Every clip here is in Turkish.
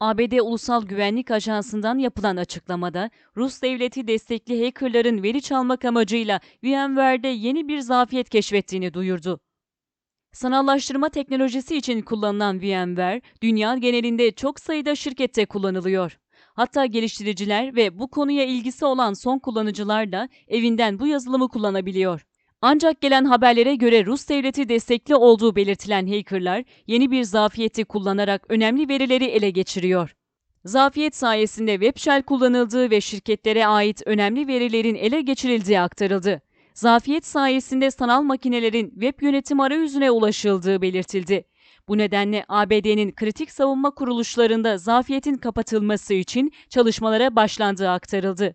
ABD Ulusal Güvenlik Ajansı'ndan yapılan açıklamada, Rus devleti destekli hackerların veri çalmak amacıyla VMware'de yeni bir zafiyet keşfettiğini duyurdu. Sanallaştırma teknolojisi için kullanılan VMware, dünya genelinde çok sayıda şirkette kullanılıyor. Hatta geliştiriciler ve bu konuya ilgisi olan son kullanıcılar da evinden bu yazılımı kullanabiliyor. Ancak gelen haberlere göre Rus devleti destekli olduğu belirtilen hackerlar yeni bir zafiyeti kullanarak önemli verileri ele geçiriyor. Zafiyet sayesinde web shell kullanıldığı ve şirketlere ait önemli verilerin ele geçirildiği aktarıldı. Zafiyet sayesinde sanal makinelerin web yönetim arayüzüne ulaşıldığı belirtildi. Bu nedenle ABD'nin kritik savunma kuruluşlarında zafiyetin kapatılması için çalışmalara başlandığı aktarıldı.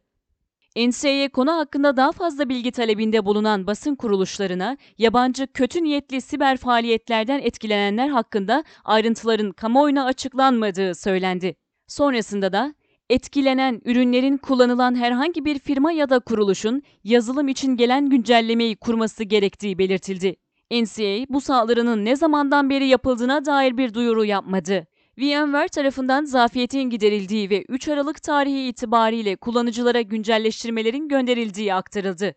NSA'ye konu hakkında daha fazla bilgi talebinde bulunan basın kuruluşlarına yabancı kötü niyetli siber faaliyetlerden etkilenenler hakkında ayrıntıların kamuoyuna açıklanmadığı söylendi. Sonrasında da etkilenen ürünlerin kullanılan herhangi bir firma ya da kuruluşun yazılım için gelen güncellemeyi kurması gerektiği belirtildi. NCA bu saldırının ne zamandan beri yapıldığına dair bir duyuru yapmadı. VMware tarafından zafiyetin giderildiği ve 3 Aralık tarihi itibariyle kullanıcılara güncelleştirmelerin gönderildiği aktarıldı.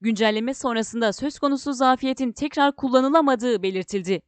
Güncelleme sonrasında söz konusu zafiyetin tekrar kullanılamadığı belirtildi.